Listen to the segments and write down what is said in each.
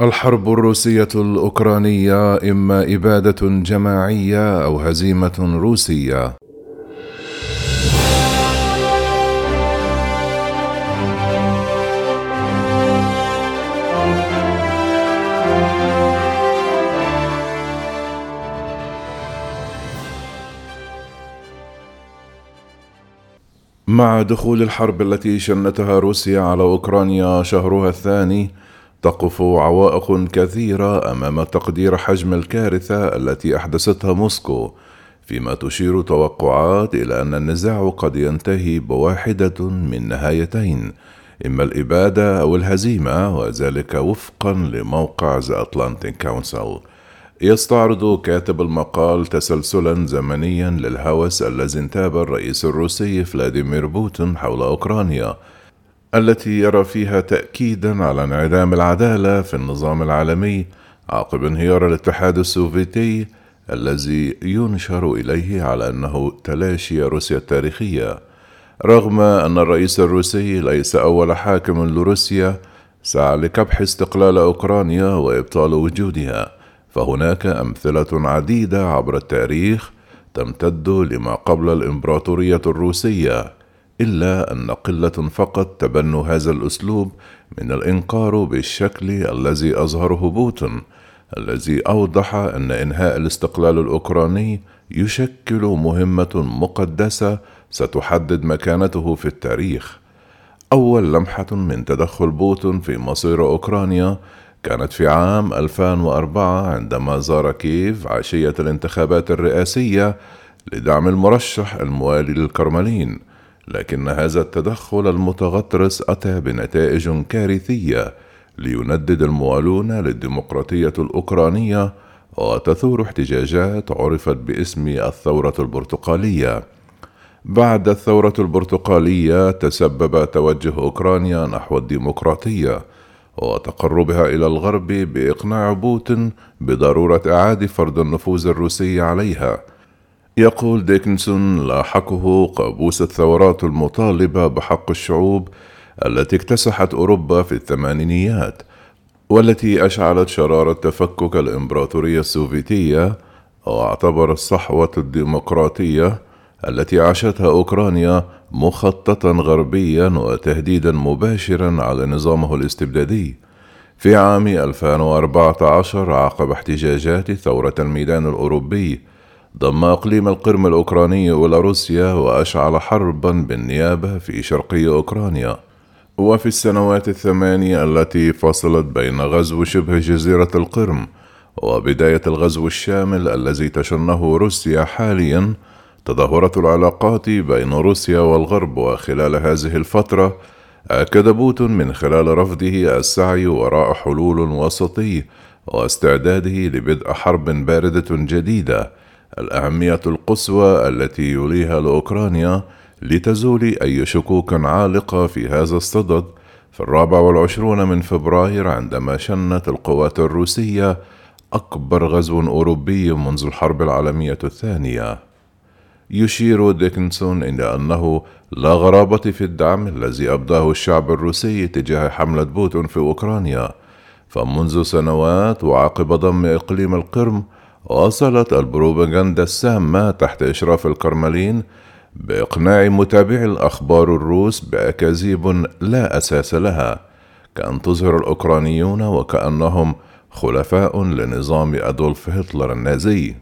الحرب الروسية الأوكرانية إما إبادة جماعية أو هزيمة روسية. مع دخول الحرب التي شنتها روسيا على أوكرانيا شهرها الثاني تقف عوائق كثيرة أمام تقدير حجم الكارثة التي أحدثتها موسكو فيما تشير توقعات إلى أن النزاع قد ينتهي بواحدة من نهايتين إما الإبادة أو الهزيمة وذلك وفقا لموقع ذا أتلانتيك كونسل يستعرض كاتب المقال تسلسلا زمنيا للهوس الذي انتاب الرئيس الروسي فلاديمير بوتين حول أوكرانيا. التي يرى فيها تأكيدا على انعدام العدالة في النظام العالمي عقب انهيار الاتحاد السوفيتي الذي ينشر إليه على أنه تلاشي روسيا التاريخية. رغم أن الرئيس الروسي ليس أول حاكم لروسيا سعى لكبح استقلال أوكرانيا وإبطال وجودها. فهناك أمثلة عديدة عبر التاريخ تمتد لما قبل الإمبراطورية الروسية. إلا أن قلة فقط تبنوا هذا الأسلوب من الإنكار بالشكل الذي أظهره بوتين الذي أوضح أن إنهاء الاستقلال الأوكراني يشكل مهمة مقدسة ستحدد مكانته في التاريخ. أول لمحة من تدخل بوتين في مصير أوكرانيا كانت في عام 2004 عندما زار كييف عشية الانتخابات الرئاسية لدعم المرشح الموالي للكرملين لكن هذا التدخل المتغطرس أتى بنتائج كارثية ليندد الموالون للديمقراطية الأوكرانية وتثور احتجاجات عرفت باسم الثورة البرتقالية. بعد الثورة البرتقالية تسبب توجه أوكرانيا نحو الديمقراطية وتقربها إلى الغرب بإقناع بوتين بضرورة إعادة فرض النفوذ الروسي عليها. يقول ديكنسون لاحقه قابوس الثورات المطالبة بحق الشعوب التي اكتسحت أوروبا في الثمانينيات والتي أشعلت شرارة تفكك الإمبراطورية السوفيتية واعتبر الصحوة الديمقراطية التي عاشتها أوكرانيا مخططا غربيا وتهديدا مباشرا على نظامه الاستبدادي. في عام 2014 عقب احتجاجات ثورة الميدان الأوروبي ضم أقليم القرم الأوكراني إلى روسيا وأشعل حربا بالنيابة في شرقي أوكرانيا. وفي السنوات الثمانية التي فصلت بين غزو شبه جزيرة القرم وبداية الغزو الشامل الذي تشنه روسيا حاليا تدهورت العلاقات بين روسيا والغرب وخلال هذه الفترة أكد بوتين من خلال رفضه السعي وراء حلول وسطي واستعداده لبدء حرب باردة جديدة. الأهمية القصوى التي يوليها لأوكرانيا لتزول أي شكوك عالقة في هذا الصدد في الرابع والعشرون من فبراير عندما شنت القوات الروسية أكبر غزو أوروبي منذ الحرب العالمية الثانية. يشير ديكنسون إلى أنه لا غرابة في الدعم الذي أبداه الشعب الروسي تجاه حملة بوتين في أوكرانيا فمنذ سنوات وعقب ضم إقليم القرم واصلت البروباغندا السامة تحت إشراف الكرملين بإقناع متابعي الأخبار الروس بأكاذيب لا أساس لها كأن تظهر الأوكرانيون وكأنهم خلفاء لنظام أدولف هتلر النازي.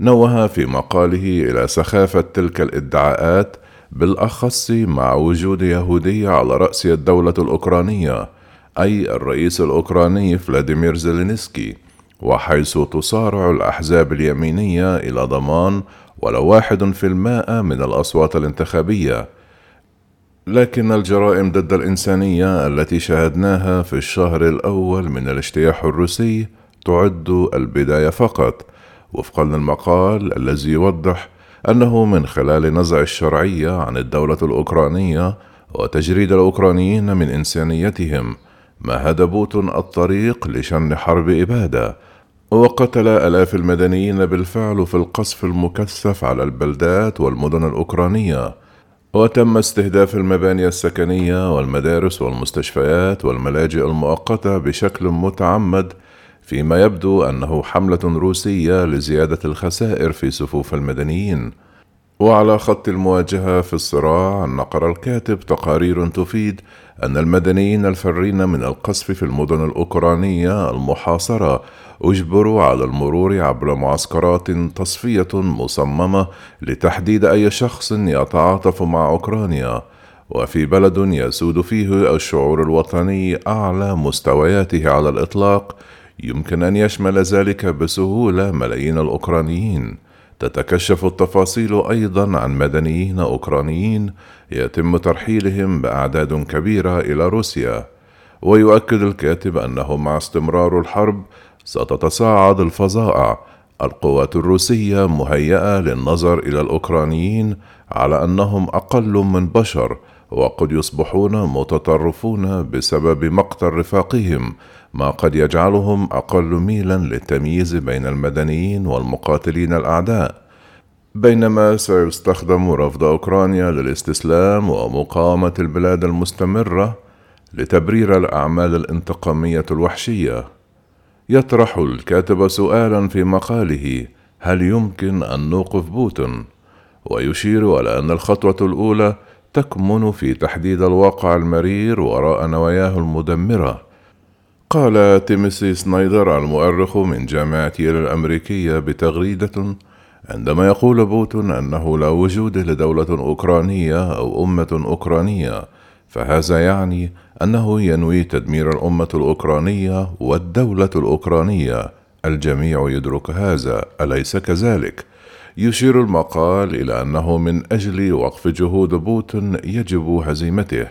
نوه في مقاله إلى سخافة تلك الإدعاءات بالأخص مع وجود يهودي على رأس الدولة الأوكرانية أي الرئيس الأوكراني فلاديمير زيلينسكي. وحيث تصارع الأحزاب اليمينية إلى ضمان ولو واحد في المائة من الأصوات الانتخابية. لكن الجرائم ضد الإنسانية التي شاهدناها في الشهر الأول من الاجتياح الروسي تعد البداية فقط. وفقا للمقال الذي يوضح أنه من خلال نزع الشرعية عن الدولة الأوكرانية وتجريد الأوكرانيين من إنسانيتهم مهد بوتين الطريق لشن حرب إبادة وقتل آلاف المدنيين بالفعل في القصف المكثف على البلدات والمدن الأوكرانية. وتم استهداف المباني السكنية والمدارس والمستشفيات والملاجئ المؤقتة بشكل متعمد فيما يبدو أنه حملة روسية لزيادة الخسائر في صفوف المدنيين. وعلى خط المواجهة في الصراع نقر الكاتب تقارير تفيد أن المدنيين الفرين من القصف في المدن الأوكرانية المحاصرة أجبروا على المرور عبر معسكرات تصفية مصممة لتحديد أي شخص يتعاطف مع أوكرانيا. وفي بلد يسود فيه الشعور الوطني أعلى مستوياته على الإطلاق يمكن أن يشمل ذلك بسهولة ملايين الأوكرانيين. تتكشف التفاصيل أيضا عن مدنيين أوكرانيين يتم ترحيلهم بأعداد كبيرة إلى روسيا. ويؤكد الكاتب أنه مع استمرار الحرب ستتصاعد الفظائع القوات الروسية مهيئة للنظر إلى الأوكرانيين على أنهم أقل من بشر وقد يصبحون متطرفون بسبب مقتل رفاقهم ما قد يجعلهم أقل ميلا للتمييز بين المدنيين والمقاتلين الأعداء. بينما سيستخدم رفض أوكرانيا للاستسلام ومقاومة البلاد المستمرة لتبرير الأعمال الانتقامية الوحشية. يطرح الكاتب سؤالا في مقاله هل يمكن أن نوقف بوتين ويشير إلى أن الخطوة الأولى تكمن في تحديد الواقع المرير وراء نواياه المدمرة قال تيموثي سنايدر المؤرخ من جامعة ييل الأمريكية بتغريدة عندما يقول بوتين أنه لا وجود لدولة أوكرانية أو أمة أوكرانية فهذا يعني أنه ينوي تدمير الأمة الأوكرانية والدولة الأوكرانية الجميع يدرك هذا أليس كذلك؟ يشير المقال إلى أنه من أجل وقف جهود بوتين يجب هزيمته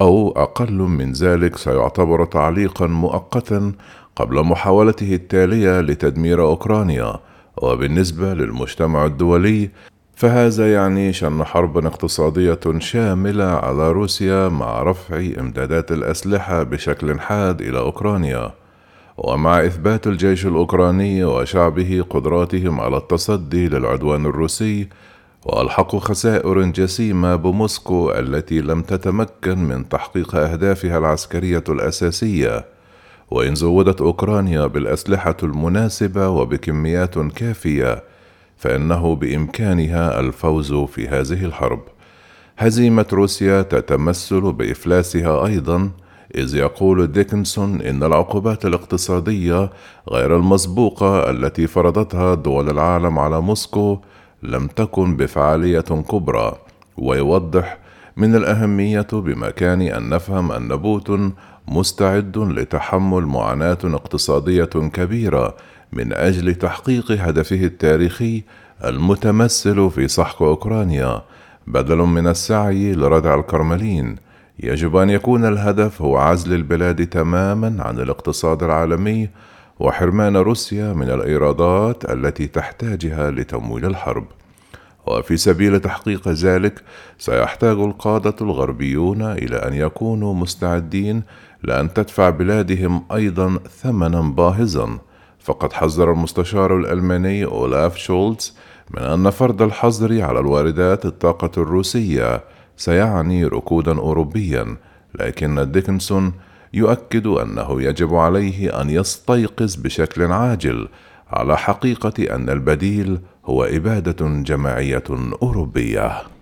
أو أقل من ذلك سيعتبر تعليقا مؤقتا قبل محاولته التالية لتدمير أوكرانيا وبالنسبة للمجتمع الدولي فهذا يعني شن حربا اقتصادية شاملة على روسيا مع رفع إمدادات الأسلحة بشكل حاد إلى أوكرانيا. ومع إثبات الجيش الأوكراني وشعبه قدراتهم على التصدي للعدوان الروسي والحقوا خسائر جسيمة بموسكو التي لم تتمكن من تحقيق أهدافها العسكرية الأساسية. وإن زودت أوكرانيا بالأسلحة المناسبة وبكميات كافية فإنه بإمكانها الفوز في هذه الحرب. هزيمة روسيا تتمثل بإفلاسها أيضا إذ يقول ديكنسون إن العقوبات الاقتصادية غير المسبوقة التي فرضتها دول العالم على موسكو لم تكن بفعالية كبرى ويوضح من الأهمية بمكان أن نفهم أن بوتون مستعد لتحمل معاناة اقتصادية كبيرة من أجل تحقيق هدفه التاريخي المتمثل في سحق أوكرانيا بدل من السعي لردع الكرملين يجب أن يكون الهدف هو عزل البلاد تماما عن الاقتصاد العالمي وحرمان روسيا من الإيرادات التي تحتاجها لتمويل الحرب. وفي سبيل تحقيق ذلك سيحتاج القادة الغربيون إلى أن يكونوا مستعدين لأن تدفع بلادهم أيضا ثمنا باهظا. فقد حذر المستشار الألماني أولاف شولتز من أن فرض الحظر على الواردات الطاقة الروسية. سيعني ركودا أوروبيا لكن ديكنسون يؤكد أنه يجب عليه أن يستيقظ بشكل عاجل على حقيقة أن البديل هو إبادة جماعية أوروبية.